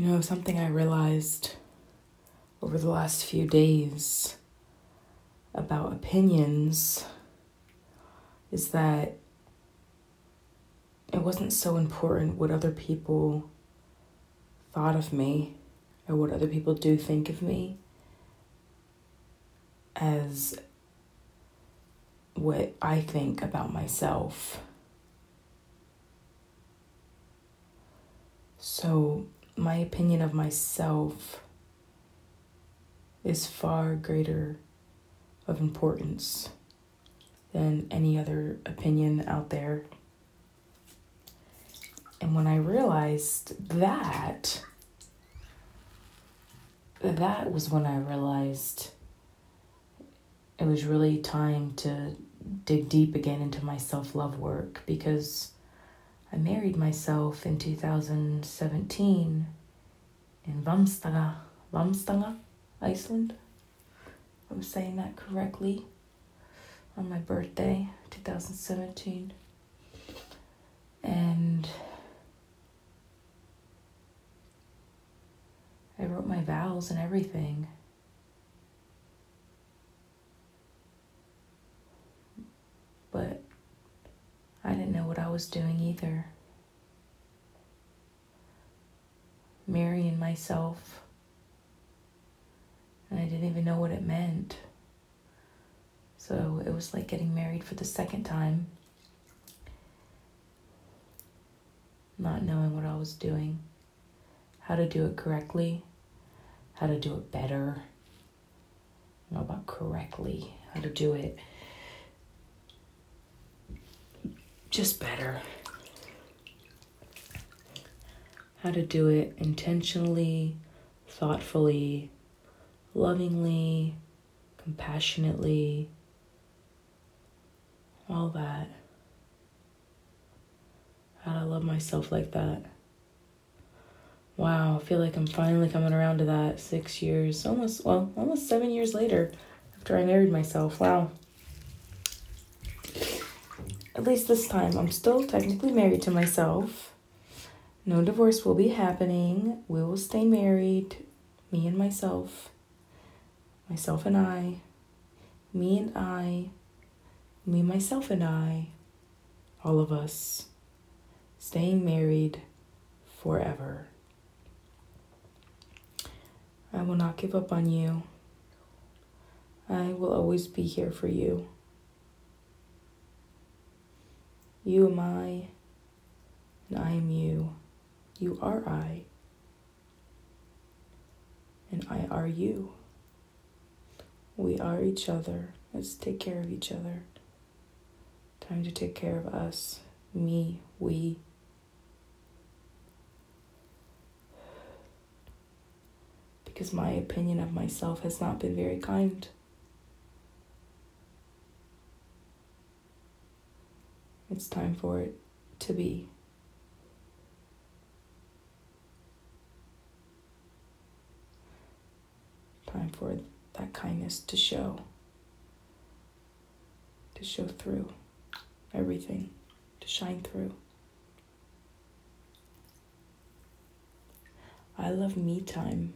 You know, something I realized over the last few days about opinions is that it wasn't so important what other people thought of me or what other people do think of me as what I think about myself. So, my opinion of myself is far greater of importance than any other opinion out there. And when I realized that, that was when I realized it was really time to dig deep again into my self love work because I married myself in 2017 in Hvammstanga, Hvammstanga, Iceland. I was saying that correctly on my birthday, 2017. And I wrote my vows and everything. But I didn't know what I was doing either. Marrying myself, and I didn't even know what it meant. So it was like getting married for the second time, not knowing what I was doing, how to do it correctly, how to do it better. I know about correctly, how to do it just better. How to do it intentionally, thoughtfully, lovingly, compassionately, all that. How to love myself like that. Wow, I feel like I'm finally coming around to that six years, almost, well, almost seven years later after I married myself. Wow. At least this time, I'm still technically married to myself. No divorce will be happening. We will stay married, me and myself, myself and I, me and I, me, myself, and I, all of us, staying married forever. I will not give up on you. I will always be here for you. You am I, and I am you. You are I, and I are you. We are each other. Let's take care of each other. Time to take care of us, me, we. Because my opinion of myself has not been very kind. It's time for it to be. Time for that kindness to show, to show through everything, to shine through. I love me time.